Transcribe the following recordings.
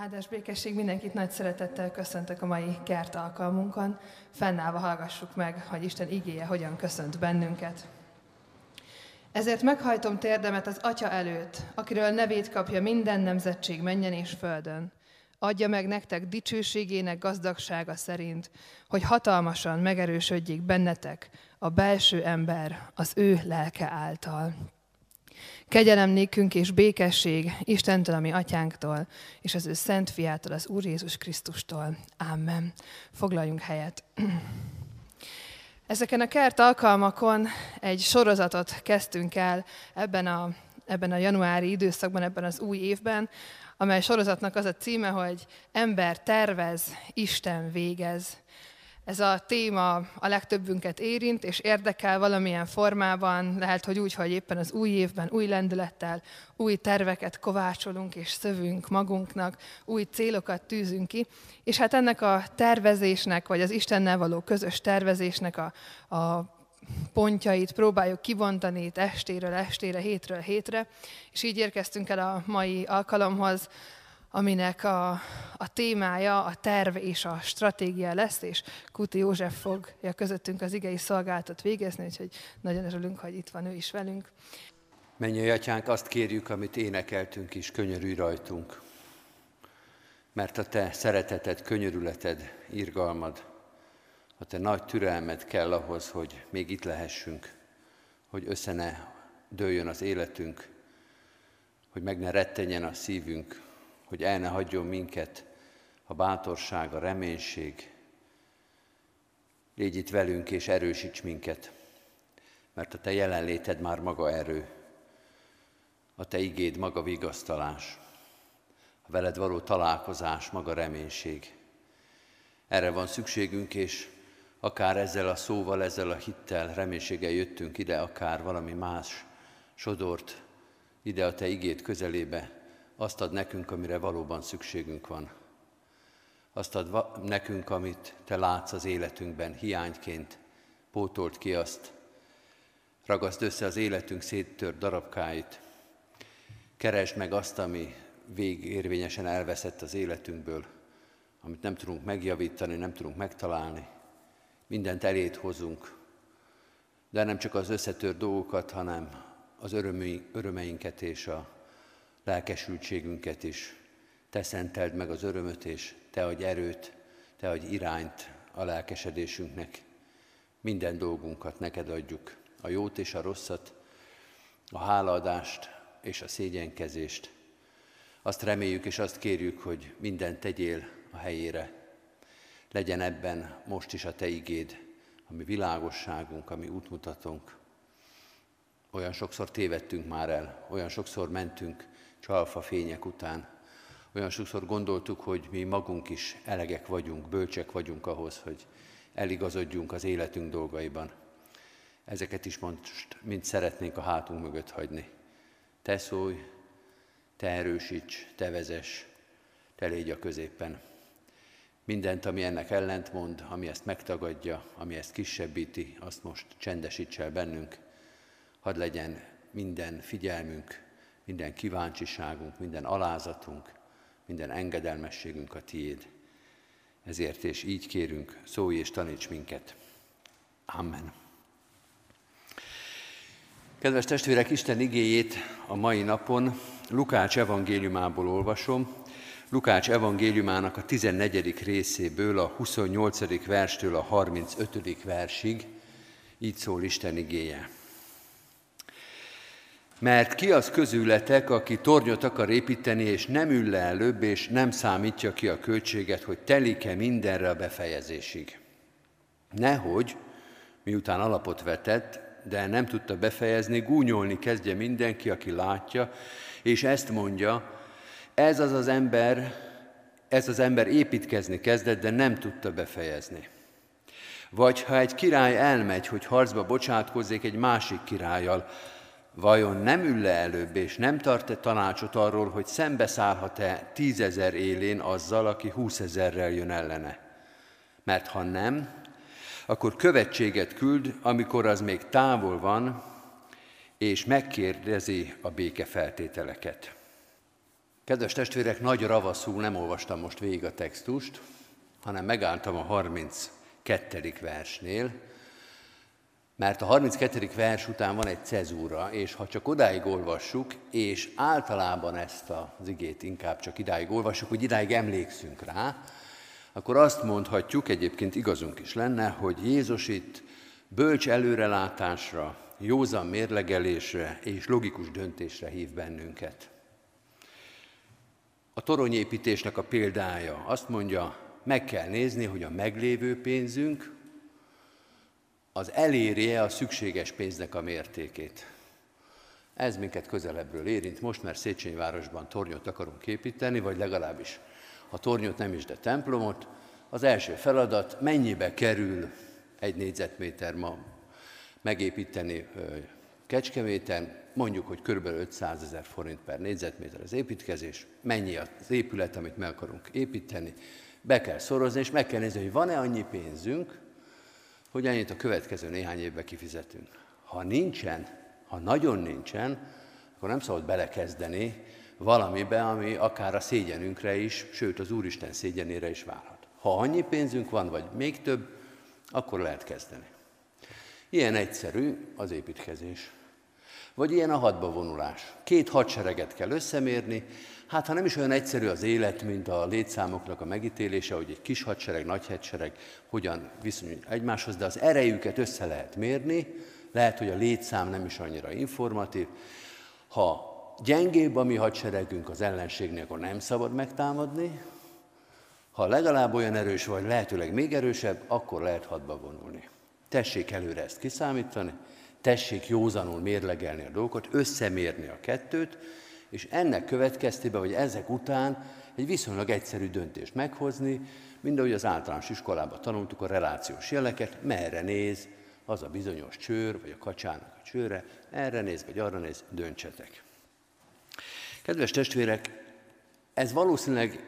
Áldás békesség mindenkit nagy szeretettel köszöntök a mai kert alkalmunkon. Fennállva hallgassuk meg, hogy Isten igéje hogyan köszönt bennünket. Ezért meghajtom térdemet az Atya előtt, akiről nevét kapja minden nemzetség menjen és földön. Adja meg nektek dicsőségének gazdagsága szerint, hogy hatalmasan megerősödjék bennetek a belső ember az ő lelke által. Kegyelem nékünk és békesség Istentől, ami atyánktól, és az ő szent fiától, az Úr Jézus Krisztustól. Amen. Foglaljunk helyet. Ezeken a kert alkalmakon egy sorozatot kezdtünk el ebben a, ebben a januári időszakban, ebben az új évben, amely sorozatnak az a címe, hogy Ember tervez, Isten végez. Ez a téma a legtöbbünket érint és érdekel valamilyen formában, lehet, hogy úgy, hogy éppen az új évben új lendülettel, új terveket kovácsolunk és szövünk magunknak, új célokat tűzünk ki, és hát ennek a tervezésnek, vagy az Istennel való közös tervezésnek a, a pontjait próbáljuk kibontani itt estéről estére, hétről hétre, és így érkeztünk el a mai alkalomhoz, aminek a, a témája a terv és a stratégia lesz, és Kuti József fogja közöttünk az igei szolgáltat végezni, úgyhogy nagyon örülünk, hogy itt van ő is velünk. Menj, atyánk, azt kérjük, amit énekeltünk is, könyörülj rajtunk. Mert a te szereteted, könyörületed, irgalmad, a te nagy türelmed kell ahhoz, hogy még itt lehessünk, hogy össze ne dőljön az életünk, hogy meg ne rettenjen a szívünk, hogy el ne hagyjon minket a bátorság, a reménység. Légy itt velünk és erősíts minket, mert a Te jelenléted már maga erő, a Te igéd maga vigasztalás, a veled való találkozás maga reménység. Erre van szükségünk, és akár ezzel a szóval, ezzel a hittel, reménységgel jöttünk ide, akár valami más sodort ide a Te igét közelébe, azt ad nekünk, amire valóban szükségünk van. Azt ad nekünk, amit Te látsz az életünkben hiányként, pótolt ki azt, ragaszt össze az életünk széttört darabkáit, keresd meg azt, ami végérvényesen elveszett az életünkből, amit nem tudunk megjavítani, nem tudunk megtalálni. Mindent elét hozunk, de nem csak az összetört dolgokat, hanem az örömeinket és a lelkesültségünket is. Te szenteld meg az örömöt, és Te adj erőt, Te adj irányt a lelkesedésünknek. Minden dolgunkat neked adjuk, a jót és a rosszat, a hálaadást és a szégyenkezést. Azt reméljük és azt kérjük, hogy mindent tegyél a helyére. Legyen ebben most is a Te igéd, ami világosságunk, ami útmutatónk. Olyan sokszor tévedtünk már el, olyan sokszor mentünk csalfa fények után. Olyan sokszor gondoltuk, hogy mi magunk is elegek vagyunk, bölcsek vagyunk ahhoz, hogy eligazodjunk az életünk dolgaiban. Ezeket is most mind szeretnénk a hátunk mögött hagyni. Te szólj, te erősíts, te vezess, te légy a középen. Mindent, ami ennek ellentmond, ami ezt megtagadja, ami ezt kisebbíti, azt most csendesíts el bennünk. Hadd legyen minden figyelmünk minden kíváncsiságunk, minden alázatunk, minden engedelmességünk a tiéd. Ezért és így kérünk, szólj és taníts minket. Amen. Kedves testvérek, Isten igéjét a mai napon Lukács evangéliumából olvasom. Lukács evangéliumának a 14. részéből, a 28. verstől a 35. versig, így szól Isten igéje. Mert ki az közületek, aki tornyot akar építeni, és nem ül le előbb, és nem számítja ki a költséget, hogy telik-e mindenre a befejezésig. Nehogy, miután alapot vetett, de nem tudta befejezni, gúnyolni kezdje mindenki, aki látja, és ezt mondja, ez az az ember, ez az ember építkezni kezdett, de nem tudta befejezni. Vagy ha egy király elmegy, hogy harcba bocsátkozzék egy másik királlyal, vajon nem ül le előbb, és nem tart-e tanácsot arról, hogy szembeszállhat-e tízezer élén azzal, aki húszezerrel jön ellene? Mert ha nem, akkor követséget küld, amikor az még távol van, és megkérdezi a béke feltételeket. Kedves testvérek, nagy ravaszul nem olvastam most végig a textust, hanem megálltam a 32. versnél, mert a 32. vers után van egy cezúra, és ha csak odáig olvassuk, és általában ezt az igét inkább csak idáig olvassuk, hogy idáig emlékszünk rá, akkor azt mondhatjuk, egyébként igazunk is lenne, hogy Jézus itt bölcs előrelátásra, józan mérlegelésre és logikus döntésre hív bennünket. A toronyépítésnek a példája azt mondja, meg kell nézni, hogy a meglévő pénzünk az elérje a szükséges pénznek a mértékét. Ez minket közelebbről érint most, mert Széchenyi városban tornyot akarunk építeni, vagy legalábbis a tornyot nem is, de templomot. Az első feladat, mennyibe kerül egy négyzetméter ma megépíteni Kecskeméten, mondjuk, hogy kb. 500 ezer forint per négyzetméter az építkezés, mennyi az épület, amit meg akarunk építeni, be kell szorozni, és meg kell nézni, hogy van-e annyi pénzünk, hogy ennyit a következő néhány évben kifizetünk. Ha nincsen, ha nagyon nincsen, akkor nem szabad belekezdeni valamibe, ami akár a szégyenünkre is, sőt az Úristen szégyenére is válhat. Ha annyi pénzünk van, vagy még több, akkor lehet kezdeni. Ilyen egyszerű az építkezés. Vagy ilyen a hadba vonulás. Két hadsereget kell összemérni, hát ha nem is olyan egyszerű az élet, mint a létszámoknak a megítélése, hogy egy kis hadsereg, nagy hadsereg hogyan viszonyul egymáshoz, de az erejüket össze lehet mérni, lehet, hogy a létszám nem is annyira informatív. Ha gyengébb a mi hadseregünk az ellenségnél, akkor nem szabad megtámadni, ha legalább olyan erős vagy, lehetőleg még erősebb, akkor lehet hadba vonulni. Tessék előre ezt kiszámítani, tessék józanul mérlegelni a dolgokat, összemérni a kettőt, és ennek következtében, vagy ezek után egy viszonylag egyszerű döntést meghozni, mint ahogy az általános iskolában tanultuk a relációs jeleket, merre néz az a bizonyos csőr, vagy a kacsának a csőre, erre néz, vagy arra néz, döntsetek. Kedves testvérek, ez valószínűleg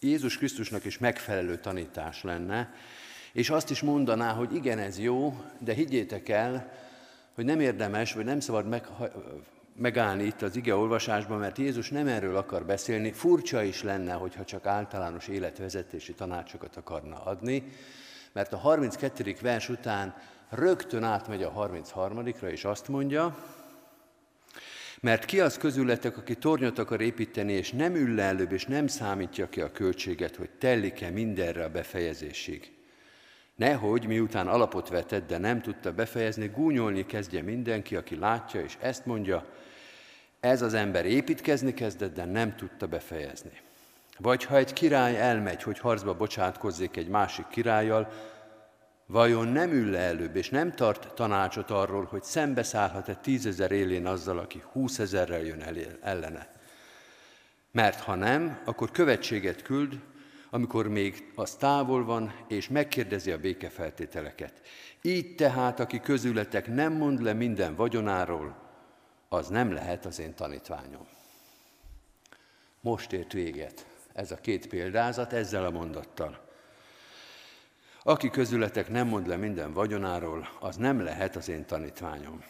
Jézus Krisztusnak is megfelelő tanítás lenne, és azt is mondaná, hogy igen, ez jó, de higgyétek el, hogy nem érdemes, vagy nem szabad meg, megállni itt az ige olvasásban, mert Jézus nem erről akar beszélni. Furcsa is lenne, hogyha csak általános életvezetési tanácsokat akarna adni, mert a 32. vers után rögtön átmegy a 33-ra, és azt mondja, mert ki az közületek, aki tornyot akar építeni, és nem ül le előbb, és nem számítja ki a költséget, hogy tellik-e mindenre a befejezésig. Nehogy miután alapot vetett, de nem tudta befejezni, gúnyolni kezdje mindenki, aki látja, és ezt mondja, ez az ember építkezni kezdett, de nem tudta befejezni. Vagy ha egy király elmegy, hogy harcba bocsátkozzék egy másik királlyal, vajon nem ül le előbb, és nem tart tanácsot arról, hogy szembeszállhat-e tízezer élén azzal, aki húszezerrel jön ellene? Mert ha nem, akkor követséget küld, amikor még az távol van, és megkérdezi a békefeltételeket. Így tehát, aki közületek nem mond le minden vagyonáról, az nem lehet az én tanítványom. Most ért véget ez a két példázat ezzel a mondattal. Aki közületek nem mond le minden vagyonáról, az nem lehet az én tanítványom.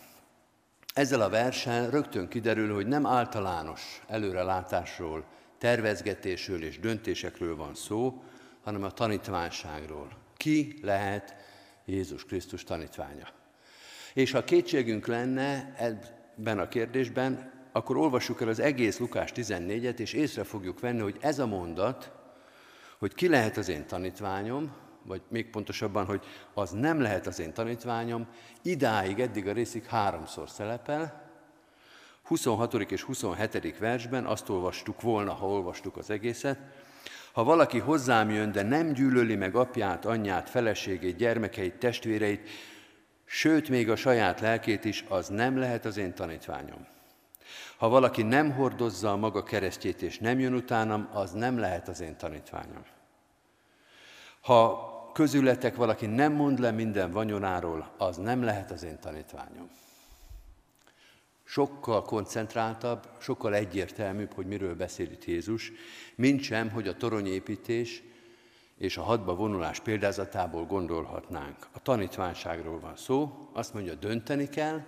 Ezzel a versen rögtön kiderül, hogy nem általános előrelátásról, tervezgetésről és döntésekről van szó, hanem a tanítványságról. Ki lehet Jézus Krisztus tanítványa? És ha kétségünk lenne ebben a kérdésben, akkor olvassuk el az egész Lukás 14-et, és észre fogjuk venni, hogy ez a mondat, hogy ki lehet az én tanítványom, vagy még pontosabban, hogy az nem lehet az én tanítványom, idáig, eddig a részig háromszor szerepel, 26. és 27. versben azt olvastuk volna, ha olvastuk az egészet, ha valaki hozzám jön, de nem gyűlöli meg apját, anyját, feleségét, gyermekeit, testvéreit, sőt, még a saját lelkét is, az nem lehet az én tanítványom. Ha valaki nem hordozza a maga keresztjét és nem jön utánam, az nem lehet az én tanítványom. Ha közületek valaki nem mond le minden vanyonáról, az nem lehet az én tanítványom sokkal koncentráltabb, sokkal egyértelműbb, hogy miről beszél itt Jézus, mint sem, hogy a toronyépítés és a hadba vonulás példázatából gondolhatnánk. A tanítványságról van szó, azt mondja, dönteni kell,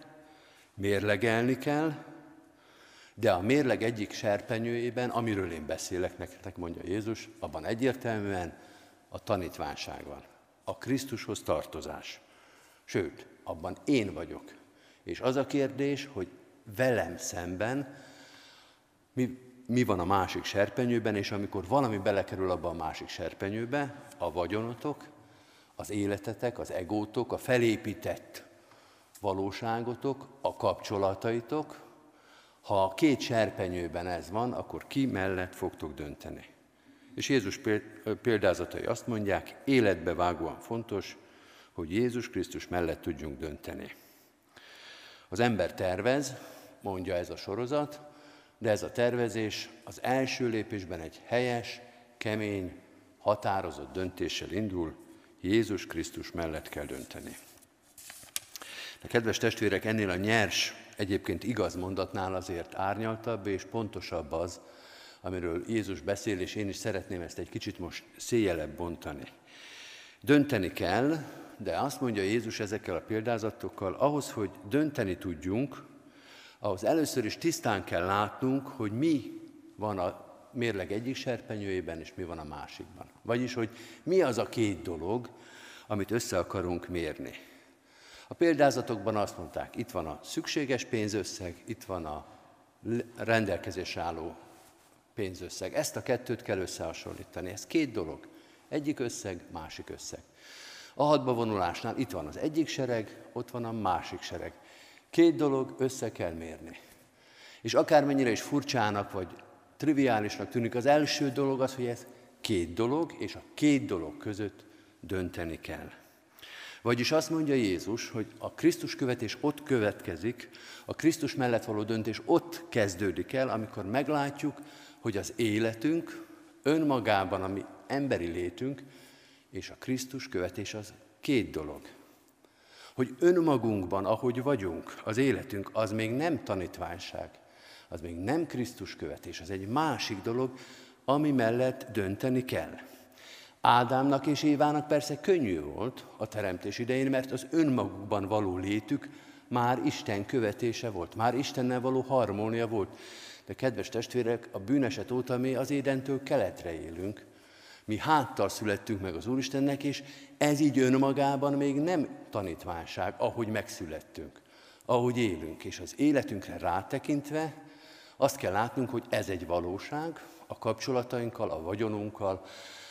mérlegelni kell, De a mérleg egyik serpenyőjében, amiről én beszélek nektek, mondja Jézus, abban egyértelműen a tanítványság van. A Krisztushoz tartozás. Sőt, abban én vagyok. És az a kérdés, hogy velem szemben mi, mi van a másik serpenyőben, és amikor valami belekerül abba a másik serpenyőbe, a vagyonotok, az életetek, az egótok, a felépített valóságotok, a kapcsolataitok, ha a két serpenyőben ez van, akkor ki mellett fogtok dönteni. És Jézus példázatai azt mondják, életbe vágóan fontos, hogy Jézus Krisztus mellett tudjunk dönteni. Az ember tervez, mondja ez a sorozat, de ez a tervezés az első lépésben egy helyes, kemény, határozott döntéssel indul, Jézus Krisztus mellett kell dönteni. De kedves testvérek, ennél a nyers, egyébként igaz mondatnál azért árnyaltabb és pontosabb az, amiről Jézus beszél, és én is szeretném ezt egy kicsit most széjelebb bontani. Dönteni kell, de azt mondja Jézus ezekkel a példázatokkal, ahhoz, hogy dönteni tudjunk, ahhoz először is tisztán kell látnunk, hogy mi van a mérleg egyik serpenyőjében, és mi van a másikban. Vagyis, hogy mi az a két dolog, amit össze akarunk mérni. A példázatokban azt mondták, itt van a szükséges pénzösszeg, itt van a rendelkezésre álló pénzösszeg. Ezt a kettőt kell összehasonlítani. Ez két dolog. Egyik összeg, másik összeg. A hadba vonulásnál itt van az egyik sereg, ott van a másik sereg. Két dolog össze kell mérni. És akármennyire is furcsának vagy triviálisnak tűnik, az első dolog az, hogy ez két dolog, és a két dolog között dönteni kell. Vagyis azt mondja Jézus, hogy a Krisztus követés ott következik, a Krisztus mellett való döntés ott kezdődik el, amikor meglátjuk, hogy az életünk önmagában, ami emberi létünk, és a Krisztus követés az két dolog. Hogy önmagunkban, ahogy vagyunk, az életünk, az még nem tanítványság, az még nem Krisztus követés, az egy másik dolog, ami mellett dönteni kell. Ádámnak és Évának persze könnyű volt a teremtés idején, mert az önmagukban való létük már Isten követése volt, már Istennel való harmónia volt. De kedves testvérek, a bűneset óta mi az édentől keletre élünk. Mi háttal születtünk meg az Úristennek, és ez így önmagában még nem tanítványság, ahogy megszülettünk, ahogy élünk. És az életünkre rátekintve azt kell látnunk, hogy ez egy valóság, a kapcsolatainkkal, a vagyonunkkal,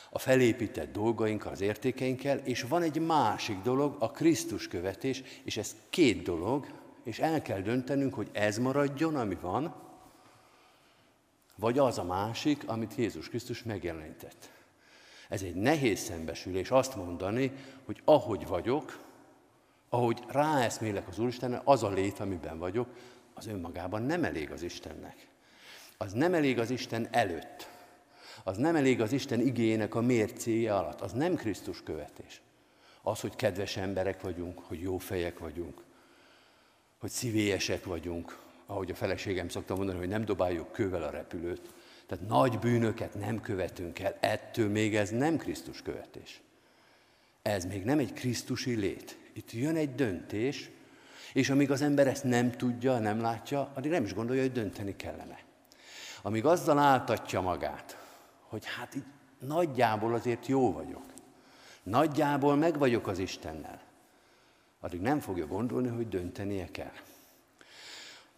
a felépített dolgainkkal, az értékeinkkel, és van egy másik dolog, a Krisztus követés, és ez két dolog, és el kell döntenünk, hogy ez maradjon, ami van, vagy az a másik, amit Jézus Krisztus megjelenített. Ez egy nehéz szembesülés azt mondani, hogy ahogy vagyok, ahogy ráeszmélek az Úristennel, az a lét, amiben vagyok, az önmagában nem elég az Istennek. Az nem elég az Isten előtt. Az nem elég az Isten igényének a mércéje alatt. Az nem Krisztus követés. Az, hogy kedves emberek vagyunk, hogy jó fejek vagyunk, hogy szívélyesek vagyunk, ahogy a feleségem szokta mondani, hogy nem dobáljuk kővel a repülőt. Tehát nagy bűnöket nem követünk el, ettől még ez nem Krisztus követés. Ez még nem egy Krisztusi lét. Itt jön egy döntés, és amíg az ember ezt nem tudja, nem látja, addig nem is gondolja, hogy dönteni kellene. Amíg azzal áltatja magát, hogy hát így nagyjából azért jó vagyok, nagyjából meg vagyok az Istennel, addig nem fogja gondolni, hogy döntenie kell.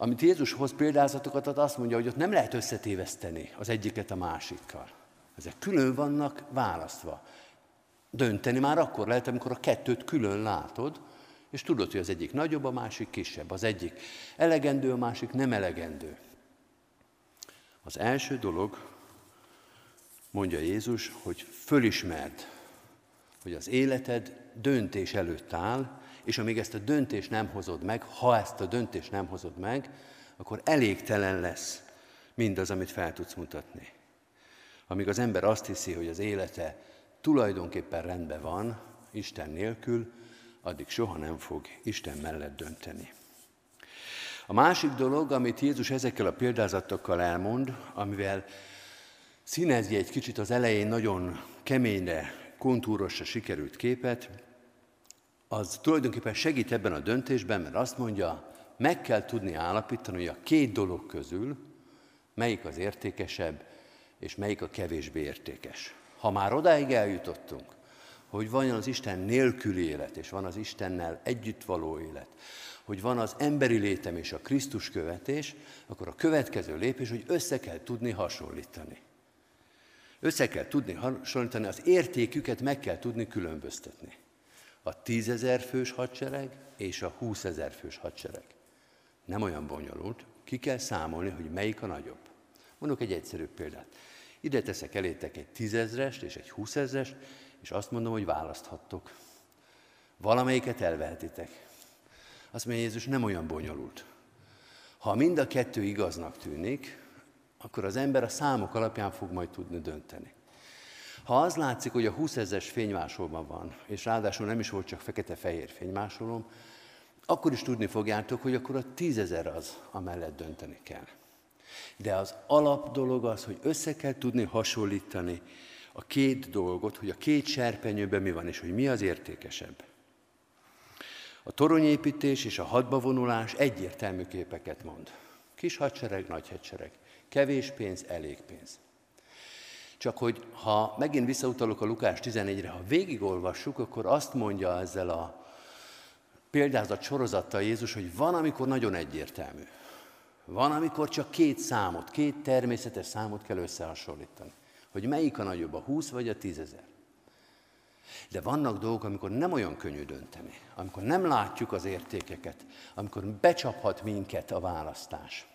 Amit Jézus hoz példázatokat ad, azt mondja, hogy ott nem lehet összetéveszteni az egyiket a másikkal. Ezek külön vannak választva. Dönteni már akkor lehet, amikor a kettőt külön látod, és tudod, hogy az egyik nagyobb, a másik kisebb. Az egyik elegendő, a másik nem elegendő. Az első dolog, mondja Jézus, hogy fölismerd, hogy az életed döntés előtt áll, és amíg ezt a döntést nem hozod meg, ha ezt a döntést nem hozod meg, akkor elégtelen lesz mindaz, amit fel tudsz mutatni. Amíg az ember azt hiszi, hogy az élete tulajdonképpen rendben van, Isten nélkül, addig soha nem fog Isten mellett dönteni. A másik dolog, amit Jézus ezekkel a példázatokkal elmond, amivel színezi egy kicsit az elején nagyon keményre, kontúrosra sikerült képet, az tulajdonképpen segít ebben a döntésben, mert azt mondja, meg kell tudni állapítani, hogy a két dolog közül, melyik az értékesebb, és melyik a kevésbé értékes. Ha már odáig eljutottunk, hogy van az Isten nélküli élet, és van az Istennel együtt való élet, hogy van az emberi létem és a Krisztus követés, akkor a következő lépés, hogy össze kell tudni hasonlítani. Össze kell tudni hasonlítani, az értéküket meg kell tudni különböztetni. A tízezer fős hadsereg és a húszezer fős hadsereg. Nem olyan bonyolult, ki kell számolni, hogy melyik a nagyobb. Mondok egy egyszerű példát. Ide teszek elétek egy tízezrest és egy húszezrest, és azt mondom, hogy választhattok. Valamelyiket elvehetitek. Azt mondja Jézus, nem olyan bonyolult. Ha mind a kettő igaznak tűnik, akkor az ember a számok alapján fog majd tudni dönteni. Ha az látszik, hogy a 20 ezeres fénymásolban van, és ráadásul nem is volt csak fekete-fehér fénymásolom, akkor is tudni fogjátok, hogy akkor a tízezer az, amellett dönteni kell. De az alap dolog az, hogy össze kell tudni hasonlítani a két dolgot, hogy a két serpenyőben mi van, és hogy mi az értékesebb. A toronyépítés és a hadba vonulás egyértelmű képeket mond. Kis hadsereg, nagy hadsereg. Kevés pénz, elég pénz. Csak hogy ha megint visszautalok a Lukás 14-re, ha végigolvassuk, akkor azt mondja ezzel a példázat sorozattal Jézus, hogy van, amikor nagyon egyértelmű. Van, amikor csak két számot, két természetes számot kell összehasonlítani. Hogy melyik a nagyobb, a 20 vagy a 10 ezer. De vannak dolgok, amikor nem olyan könnyű dönteni, amikor nem látjuk az értékeket, amikor becsaphat minket a választás.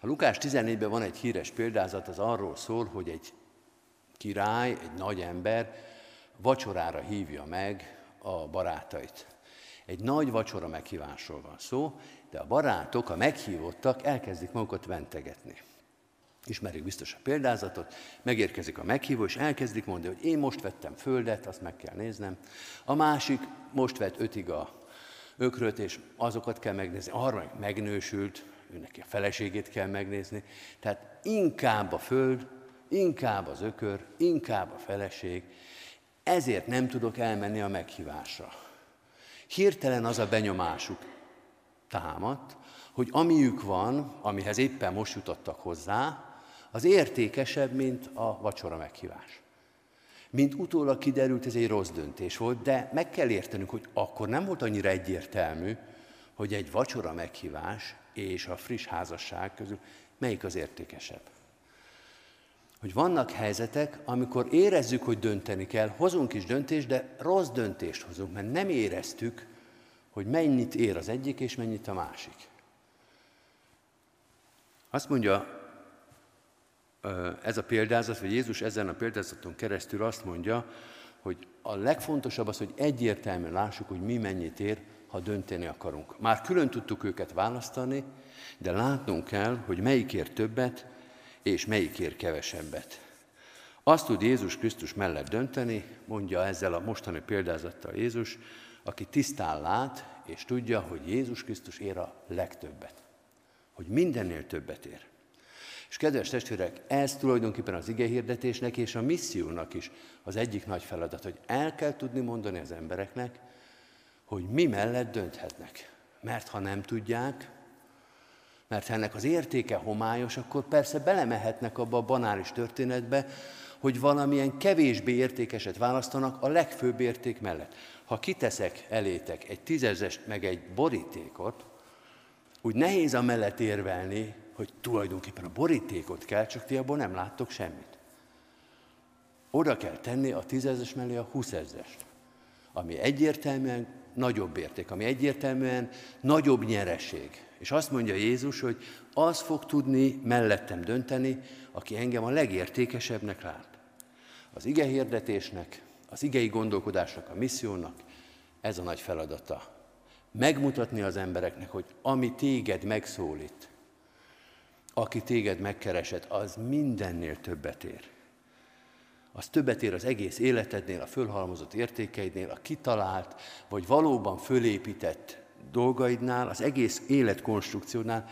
A Lukás 14-ben van egy híres példázat, az arról szól, hogy egy király, egy nagy ember vacsorára hívja meg a barátait. Egy nagy vacsora meghívásról van szó, de a barátok, a meghívottak elkezdik magukat ventegetni. Ismerik biztos a példázatot, megérkezik a meghívó, és elkezdik mondani, hogy én most vettem földet, azt meg kell néznem. A másik most vett ötig a ökröt, és azokat kell megnézni. A harmadik megnősült, őnek a feleségét kell megnézni. Tehát inkább a föld, inkább az ökör, inkább a feleség. Ezért nem tudok elmenni a meghívásra. Hirtelen az a benyomásuk támadt, hogy amiük van, amihez éppen most jutottak hozzá, az értékesebb, mint a vacsora meghívás. Mint utólag kiderült, ez egy rossz döntés volt, de meg kell értenünk, hogy akkor nem volt annyira egyértelmű, hogy egy vacsora meghívás és a friss házasság közül melyik az értékesebb. Hogy vannak helyzetek, amikor érezzük, hogy dönteni kell, hozunk is döntést, de rossz döntést hozunk, mert nem éreztük, hogy mennyit ér az egyik és mennyit a másik. Azt mondja ez a példázat, vagy Jézus ezen a példázaton keresztül azt mondja, hogy a legfontosabb az, hogy egyértelműen lássuk, hogy mi mennyit ér, ha dönteni akarunk. Már külön tudtuk őket választani, de látnunk kell, hogy melyikért többet, és melyikért kevesebbet. Azt tud Jézus Krisztus mellett dönteni, mondja ezzel a mostani példázattal Jézus, aki tisztán lát, és tudja, hogy Jézus Krisztus ér a legtöbbet. Hogy mindennél többet ér. És kedves testvérek, ez tulajdonképpen az igehirdetésnek és a missziónak is az egyik nagy feladat, hogy el kell tudni mondani az embereknek, hogy mi mellett dönthetnek. Mert ha nem tudják, mert ha ennek az értéke homályos, akkor persze belemehetnek abba a banális történetbe, hogy valamilyen kevésbé értékeset választanak a legfőbb érték mellett. Ha kiteszek elétek egy tízezest meg egy borítékot, úgy nehéz a mellett érvelni, hogy tulajdonképpen a borítékot kell, csak ti abból nem láttok semmit. Oda kell tenni a tízezes mellé a húszezest, ami egyértelműen nagyobb érték, ami egyértelműen nagyobb nyereség. És azt mondja Jézus, hogy az fog tudni mellettem dönteni, aki engem a legértékesebbnek lát. Az ige hirdetésnek, az igei gondolkodásnak, a missziónak ez a nagy feladata. Megmutatni az embereknek, hogy ami téged megszólít, aki téged megkeresett, az mindennél többet ér. Az többet ér az egész életednél, a fölhalmozott értékeidnél, a kitalált, vagy valóban fölépített dolgaidnál, az egész életkonstrukciónál,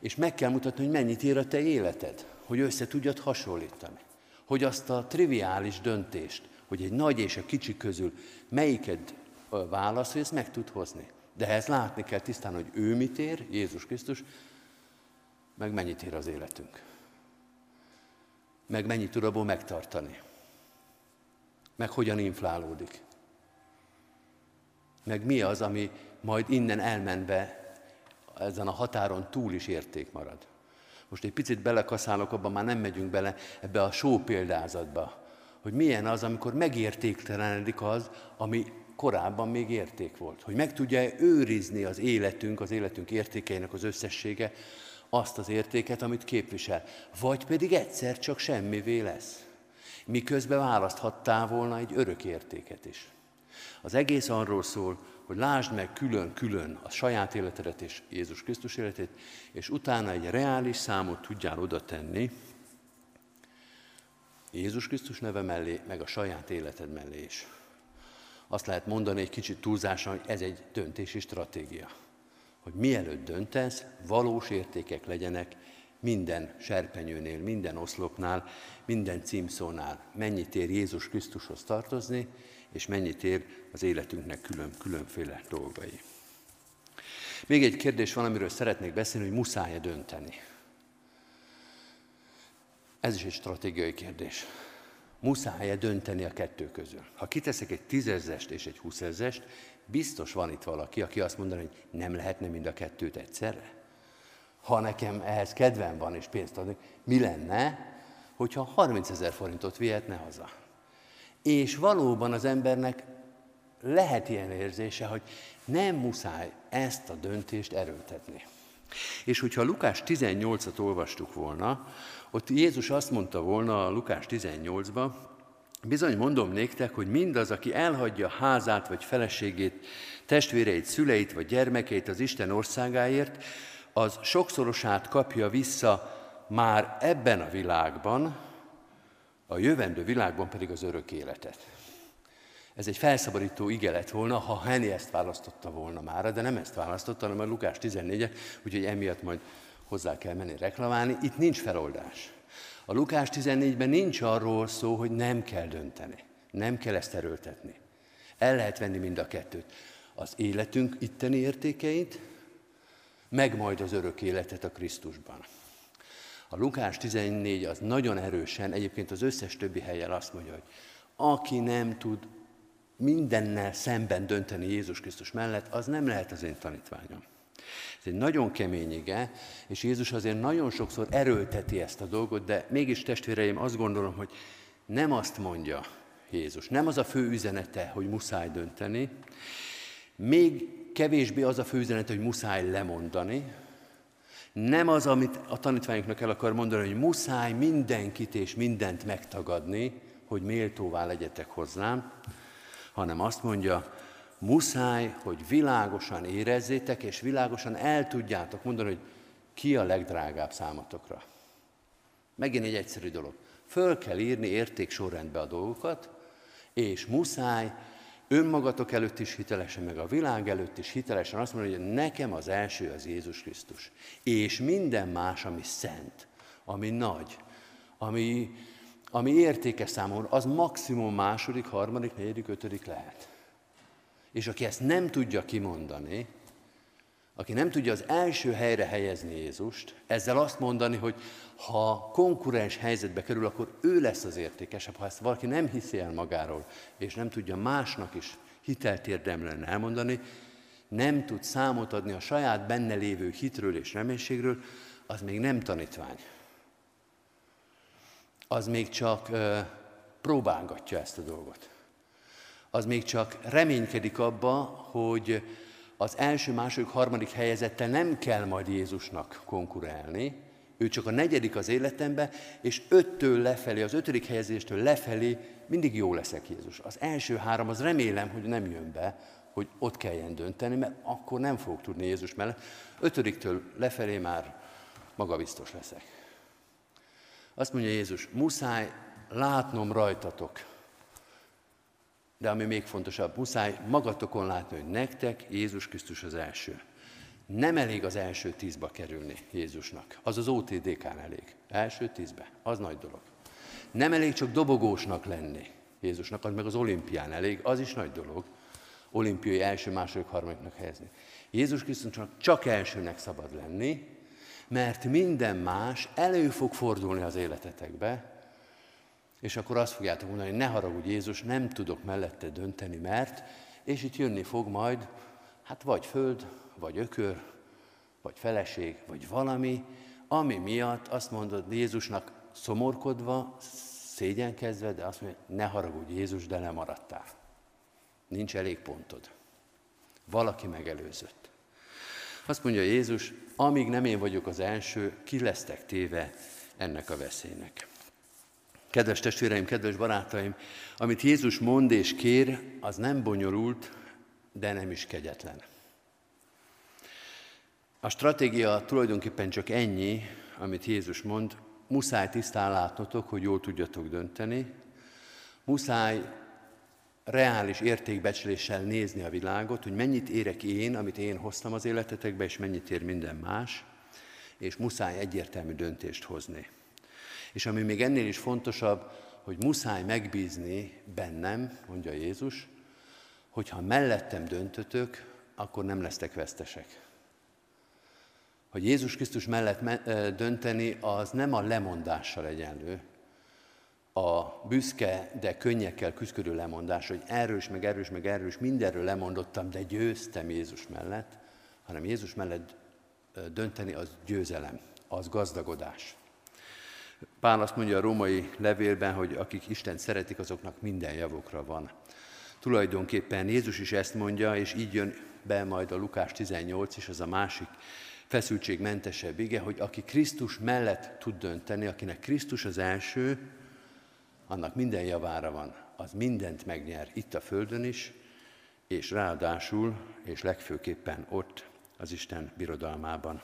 és meg kell mutatni, hogy mennyit ér a te életed, hogy össze tudjad hasonlítani. Hogy azt a triviális döntést, hogy egy nagy és a kicsi közül melyiked válasz, hogy ezt meg tud hozni. De ehhez látni kell tisztán, hogy ő mit ér, Jézus Krisztus, meg mennyit ér az életünk. meg mennyit tud abból megtartani, meg hogyan inflálódik, meg mi az, ami majd innen elmenve ezen a határon túl is érték marad. Most egy picit belekaszálok, abban már nem megyünk bele ebbe a só példázatba, hogy milyen az, amikor megértéktelenedik az, ami korábban még érték volt. Hogy meg tudja őrizni az életünk, az életünk értékeinek az összessége azt az értéket, amit képvisel. Vagy pedig egyszer csak semmivé lesz. Miközben választhattál volna egy örök értéket is. Az egész arról szól, hogy lásd meg külön-külön a saját életedet és Jézus Krisztus életét, és utána egy reális számot tudjál oda tenni Jézus Krisztus neve mellé, meg a saját életed mellé is. Azt lehet mondani egy kicsit túlzásan, hogy ez egy döntési stratégia. Hogy mielőtt döntesz, valós értékek legyenek minden serpenyőnél, minden oszlopnál, minden címszónál. Mennyit ér Jézus Krisztushoz tartozni, és mennyit ér az életünknek külön, különféle dolgai. Még egy kérdés van, amiről szeretnék beszélni, hogy muszáj-e dönteni. Ez is egy stratégiai kérdés. Muszáj-e dönteni a kettő közül? Ha kiteszek egy tízezest és egy húszezest, biztos van itt valaki, aki azt mondaná, hogy nem lehetne mind a kettőt egyszerre. Ha nekem ehhez kedvem van és pénzt adni, mi lenne, hogyha 30 ezer forintot vihetne haza? És valóban az embernek lehet ilyen érzése, hogy nem muszáj ezt a döntést erőltetni. És hogyha Lukás 18-at olvastuk volna, ott Jézus azt mondta volna a Lukás 18-ba, bizony mondom néktek, hogy mindaz, aki elhagyja házát vagy feleségét, testvéreit, szüleit vagy gyermekeit az Isten országáért, az sokszorosát kapja vissza már ebben a világban, a jövendő világban pedig az örök életet. Ez egy felszabadító ige lett volna, ha Henny ezt választotta volna már, de nem ezt választotta, hanem a Lukás 14-et, úgyhogy emiatt majd hozzá kell menni reklamálni. Itt nincs feloldás. A Lukás 14-ben nincs arról szó, hogy nem kell dönteni. Nem kell ezt erőltetni. El lehet venni mind a kettőt. Az életünk itteni értékeit, meg majd az örök életet a Krisztusban. A Lukás 14 az nagyon erősen, egyébként az összes többi helyen azt mondja, hogy aki nem tud mindennel szemben dönteni Jézus Krisztus mellett, az nem lehet az én tanítványom. Ez egy nagyon kemény ige, és Jézus azért nagyon sokszor erőlteti ezt a dolgot, de mégis testvéreim azt gondolom, hogy nem azt mondja Jézus, nem az a fő üzenete, hogy muszáj dönteni, még kevésbé az a fő üzenete, hogy muszáj lemondani, nem az, amit a tanítványoknak el akar mondani, hogy muszáj mindenkit és mindent megtagadni, hogy méltóvá legyetek hozzám, hanem azt mondja, muszáj, hogy világosan érezzétek, és világosan el tudjátok mondani, hogy ki a legdrágább számatokra. Megint egy egyszerű dolog. Föl kell írni értéksorrendbe a dolgokat, és muszáj önmagatok előtt is hitelesen, meg a világ előtt is hitelesen azt mondani, hogy nekem az első az Jézus Krisztus. És minden más, ami szent, ami nagy, ami, ami értékes számomra, az maximum második, harmadik, negyedik, ötödik lehet. És aki ezt nem tudja kimondani, aki nem tudja az első helyre helyezni Jézust, ezzel azt mondani, hogy ha konkurens helyzetbe kerül, akkor ő lesz az értékesebb. Ha ezt valaki nem hiszi el magáról, és nem tudja másnak is hitelt érdemlen elmondani, nem tud számot adni a saját benne lévő hitről és reménységről, az még nem tanítvány. Az még csak uh, próbálgatja ezt a dolgot az még csak reménykedik abba, hogy az első, második, harmadik helyezettel nem kell majd Jézusnak konkurálni, ő csak a negyedik az életembe, és öttől lefelé, az ötödik helyezéstől lefelé mindig jó leszek Jézus. Az első három, az remélem, hogy nem jön be, hogy ott kelljen dönteni, mert akkor nem fogok tudni Jézus mellett. Ötödiktől lefelé már magabiztos leszek. Azt mondja Jézus, muszáj látnom rajtatok, de ami még fontosabb, muszáj magatokon látni, hogy nektek Jézus Krisztus az első. Nem elég az első tízba kerülni Jézusnak. Az az OTDK-n elég. Első tízbe. Az nagy dolog. Nem elég csak dobogósnak lenni Jézusnak, az meg az olimpián elég. Az is nagy dolog. Olimpiai első, második, harmadiknak helyezni. Jézus Krisztusnak csak elsőnek szabad lenni, mert minden más elő fog fordulni az életetekbe, és akkor azt fogjátok mondani, hogy ne haragudj Jézus, nem tudok mellette dönteni, mert, és itt jönni fog majd, hát vagy föld, vagy ökör, vagy feleség, vagy valami, ami miatt azt mondod Jézusnak szomorkodva, szégyenkezve, de azt mondja, ne haragudj Jézus, de nem maradtál. Nincs elég pontod. Valaki megelőzött. Azt mondja Jézus, amíg nem én vagyok az első, ki lesztek téve ennek a veszélynek. Kedves testvéreim, kedves barátaim, amit Jézus mond és kér, az nem bonyolult, de nem is kegyetlen. A stratégia tulajdonképpen csak ennyi, amit Jézus mond, muszáj tisztán látnotok, hogy jól tudjatok dönteni, muszáj reális értékbecsléssel nézni a világot, hogy mennyit érek én, amit én hoztam az életetekbe, és mennyit ér minden más, és muszáj egyértelmű döntést hozni. És ami még ennél is fontosabb, hogy muszáj megbízni bennem, mondja Jézus, hogyha mellettem döntötök, akkor nem lesztek vesztesek. Hogy Jézus Krisztus mellett dönteni, az nem a lemondással egyenlő, a büszke, de könnyekkel küzdő lemondás, hogy erős, meg erős, meg erős, mindenről lemondottam, de győztem Jézus mellett, hanem Jézus mellett dönteni az győzelem, az gazdagodás. Pál azt mondja a római levélben, hogy akik Isten szeretik, azoknak minden javukra van. Tulajdonképpen Jézus is ezt mondja, és így jön be majd a Lukás 18 is, az a másik feszültségmentesebb ige, hogy aki Krisztus mellett tud dönteni, akinek Krisztus az első, annak minden javára van, az mindent megnyer itt a Földön is, és ráadásul, és legfőképpen ott, az Isten birodalmában.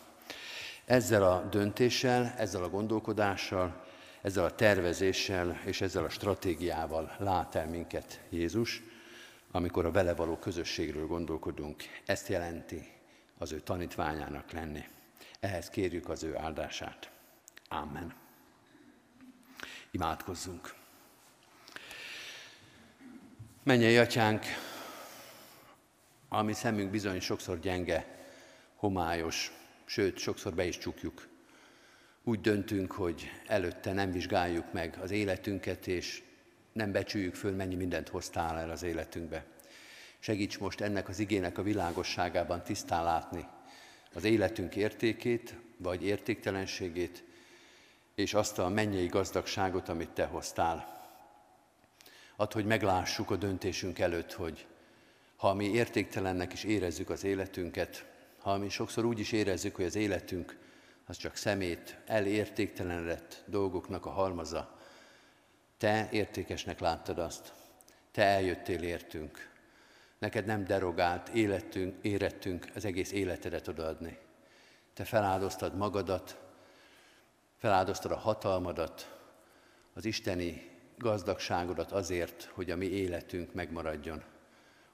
Ezzel a döntéssel, ezzel a gondolkodással, ezzel a tervezéssel és ezzel a stratégiával lát el minket Jézus, amikor a vele való közösségről gondolkodunk. Ezt jelenti az ő tanítványának lenni. Ehhez kérjük az ő áldását. Amen. Imádkozzunk. Menjél, atyánk, ami szemünk bizony sokszor gyenge, homályos, sőt, sokszor be is csukjuk. Úgy döntünk, hogy előtte nem vizsgáljuk meg az életünket, és nem becsüljük föl, mennyi mindent hoztál el az életünkbe. Segíts most ennek az igének a világosságában tisztán látni az életünk értékét, vagy értéktelenségét, és azt a mennyei gazdagságot, amit Te hoztál. Add, hogy meglássuk a döntésünk előtt, hogy ha mi értéktelennek is érezzük az életünket, ha mi sokszor úgy is érezzük, hogy az életünk az csak szemét, elértéktelenedett dolgoknak a halmaza, te értékesnek láttad azt, te eljöttél értünk, neked nem derogált életünk, érettünk az egész életedet odaadni. Te feláldoztad magadat, feláldoztad a hatalmadat, az isteni gazdagságodat azért, hogy a mi életünk megmaradjon.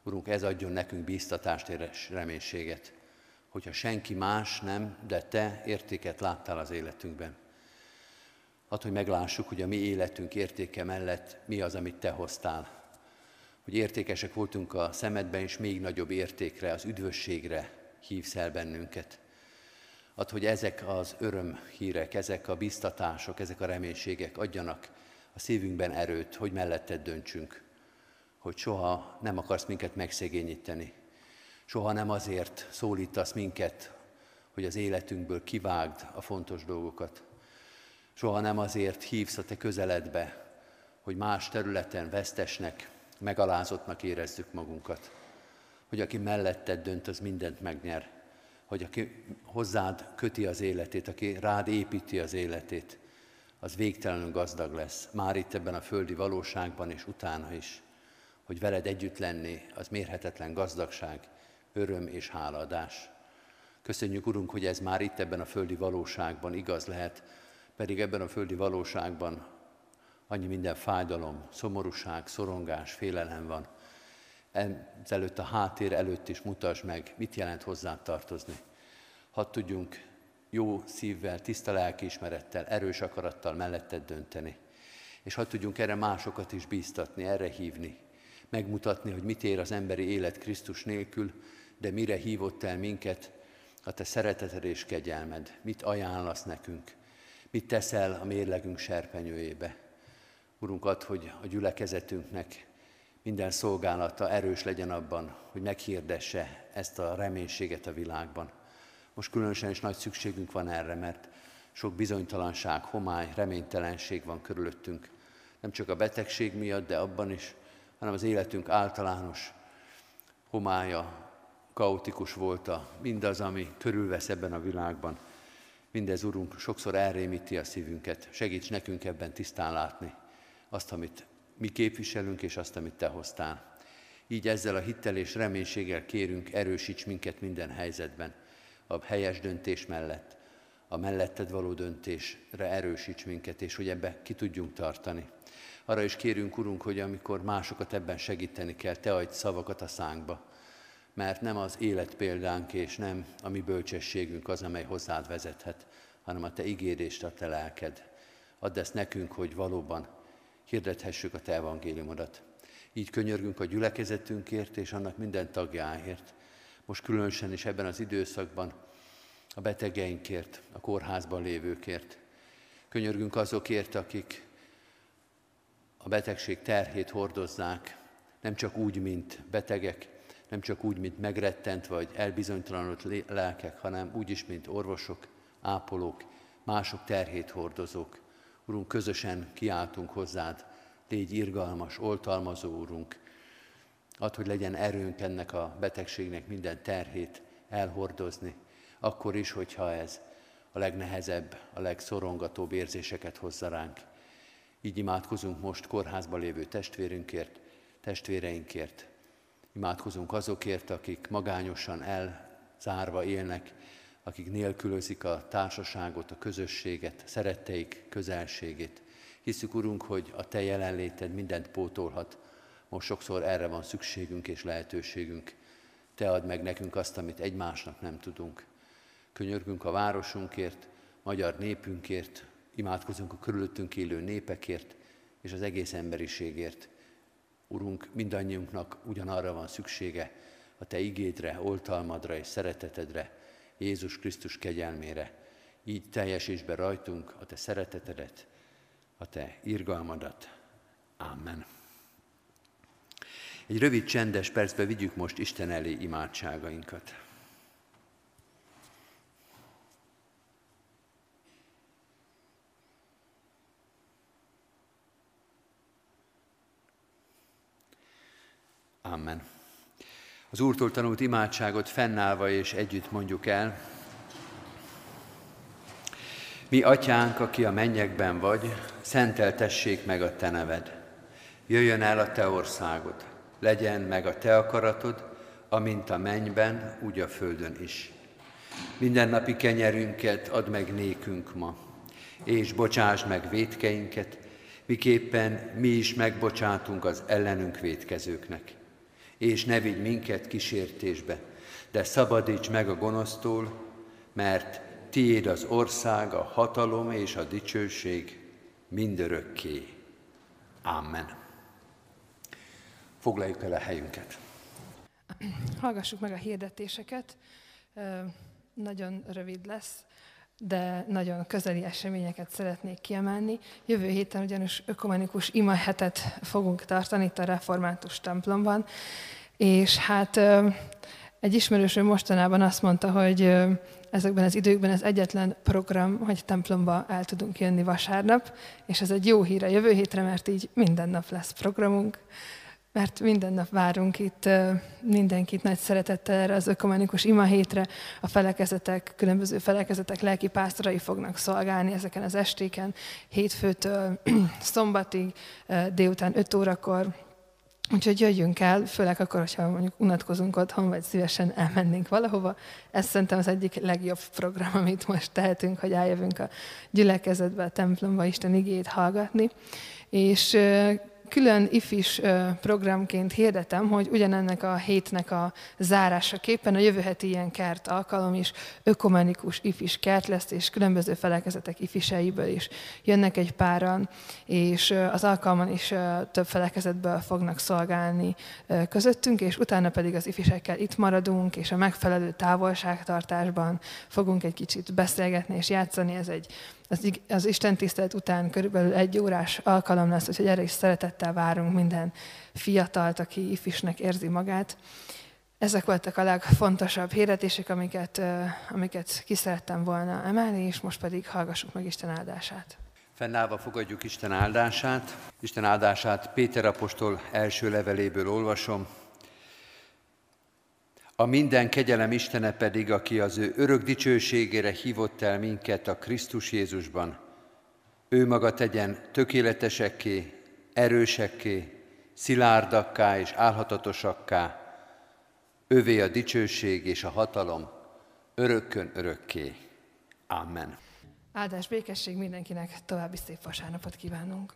Urunk, ez adjon nekünk bíztatást és reménységet, hogyha senki más nem, de Te értéket láttál az életünkben. Hadd, hogy meglássuk, hogy a mi életünk értéke mellett mi az, amit Te hoztál. Hogy értékesek voltunk a szemedben, és még nagyobb értékre, az üdvösségre hívsz el bennünket. Add, hogy ezek az örömhírek, ezek a biztatások, ezek a reménységek adjanak a szívünkben erőt, hogy melletted döntsünk, hogy soha nem akarsz minket megszegényíteni, soha nem azért szólítasz minket, hogy az életünkből kivágd a fontos dolgokat, soha nem azért hívsz a te közeledbe, hogy más területen vesztesnek, megalázottnak érezzük magunkat, hogy aki melletted dönt, az mindent megnyer, hogy aki hozzád köti az életét, aki rád építi az életét, az végtelenül gazdag lesz, már itt ebben a földi valóságban és utána is, hogy veled együtt lenni, az mérhetetlen gazdagság, öröm és háladás. Köszönjük, Urunk, hogy ez már itt ebben a földi valóságban igaz lehet, pedig ebben a földi valóságban annyi minden fájdalom, szomorúság, szorongás, félelem van. Ezelőtt a háttér előtt is mutasd meg, mit jelent hozzá tartozni. Hadd tudjunk jó szívvel, tiszta lelkiismerettel, erős akarattal melletted dönteni. És ha tudjunk erre másokat is bíztatni, erre hívni, megmutatni, hogy mit ér az emberi élet Krisztus nélkül, de mire hívott el minket a te szereteted és kegyelmed, mit ajánlasz nekünk, mit teszel a mérlegünk serpenyőjébe. Urunk, ad, hogy a gyülekezetünknek minden szolgálata erős legyen abban, hogy meghirdesse ezt a reménységet a világban. Most különösen is nagy szükségünk van erre, mert sok bizonytalanság, homály, reménytelenség van körülöttünk. Nem csak a betegség miatt, de abban is, hanem az életünk általános homája, kaotikus volt a mindaz, ami körülvesz ebben a világban. Mindez, Urunk, sokszor elrémíti a szívünket. Segíts nekünk ebben tisztán látni azt, amit mi képviselünk, és azt, amit Te hoztál. Így ezzel a hittel és reménységgel kérünk, erősíts minket minden helyzetben, a helyes döntés mellett, a melletted való döntésre erősíts minket, és hogy ebbe ki tudjunk tartani. Arra is kérünk, Urunk, hogy amikor másokat ebben segíteni kell, Te adj szavakat a szánkba, mert nem az életpéldánk és nem a mi bölcsességünk az, amely hozzád vezethet, hanem a Te ígérést, a Te lelked. Add ezt nekünk, hogy valóban hirdethessük a Te evangéliumodat. Így könyörgünk a gyülekezetünkért és annak minden tagjáért. Most különösen is ebben az időszakban a betegeinkért, a kórházban lévőkért. Könyörgünk azokért, akik a betegség terhét hordozzák, nem csak úgy, mint betegek, nem csak úgy, mint megrettent vagy elbizonytalanult lelkek, hanem úgy is, mint orvosok, ápolók, mások terhét hordozók. Urunk, közösen kiáltunk hozzád, légy irgalmas, oltalmazó Urunk. Add, hogy legyen erőnk ennek a betegségnek minden terhét elhordozni, akkor is, hogyha ez a legnehezebb, a legszorongatóbb érzéseket hozza ránk. Így imádkozunk most kórházban lévő testvérünkért, testvéreinkért. Imádkozunk azokért, akik magányosan elzárva élnek, akik nélkülözik a társaságot, a közösséget, szeretteik közelségét. Hiszük, Urunk, hogy a Te jelenléted mindent pótolhat. Most sokszor erre van szükségünk és lehetőségünk. Te add meg nekünk azt, amit egymásnak nem tudunk. Könyörgünk a városunkért, magyar népünkért, imádkozunk a körülöttünk élő népekért és az egész emberiségért. Urunk, mindannyiunknak ugyanarra van szüksége, a Te igédre, oltalmadra és szeretetedre, Jézus Krisztus kegyelmére. Így teljesíts be rajtunk a Te szeretetedet, a Te irgalmadat. Amen. Egy rövid csendes percbe vigyük most Isten elé imádságainkat. Amen. Az Úrtól tanult imádságot fennállva és együtt mondjuk el. Mi atyánk, aki a mennyekben vagy, szenteltessék meg a te neved. Jöjjön el a te országod, legyen meg a te akaratod, amint a mennyben, úgy a földön is. Minden napi kenyerünket add meg nékünk ma, és bocsáss meg védkeinket, miképpen mi is megbocsátunk az ellenünk védkezőknek és ne vigy minket kísértésbe, de szabadíts meg a gonosztól, mert tiéd az ország, a hatalom és a dicsőség mindörökké. Amen. Foglaljuk el a helyünket. Hallgassuk meg a hirdetéseket. Nagyon rövid lesz de nagyon közeli eseményeket szeretnék kiemelni. Jövő héten ugyanis ökumenikus imahetet fogunk tartani itt a református templomban, és hát egy ismerősöm mostanában azt mondta, hogy ezekben az időkben ez egyetlen program, hogy templomba el tudunk jönni vasárnap, és ez egy jó hír a jövő hétre, mert így minden nap lesz programunk mert minden nap várunk itt mindenkit nagy szeretettel erre az ökumenikus ima hétre. A felekezetek, különböző felekezetek lelki pásztorai fognak szolgálni ezeken az estéken, hétfőtől szombatig, délután 5 órakor. Úgyhogy jöjjünk el, főleg akkor, hogyha mondjuk unatkozunk otthon, vagy szívesen elmennénk valahova. Ez szerintem az egyik legjobb program, amit most tehetünk, hogy eljövünk a gyülekezetbe, a templomba, Isten igét hallgatni. És külön ifis programként hirdetem, hogy ugyanennek a hétnek a zárásaképpen a jövő heti ilyen kert alkalom is ökumenikus ifis kert lesz, és különböző felekezetek ifiseiből is jönnek egy páran, és az alkalman is több felekezetből fognak szolgálni közöttünk, és utána pedig az ifisekkel itt maradunk, és a megfelelő távolságtartásban fogunk egy kicsit beszélgetni és játszani. Ez egy az, az Isten tisztelet után körülbelül egy órás alkalom lesz, úgyhogy erre is szeretettel várunk minden fiatalt, aki ifisnek érzi magát. Ezek voltak a legfontosabb hirdetések, amiket, amiket ki szerettem volna emelni, és most pedig hallgassuk meg Isten áldását. Fennállva fogadjuk Isten áldását. Isten áldását Péter apostol első leveléből olvasom. A minden kegyelem Istene pedig, aki az ő örök dicsőségére hívott el minket a Krisztus Jézusban, ő maga tegyen tökéletesekké, erősekké, szilárdakká és álhatatosakká, Övé a dicsőség és a hatalom örökkön örökké. Amen. Áldás békesség mindenkinek, további szép vasárnapot kívánunk.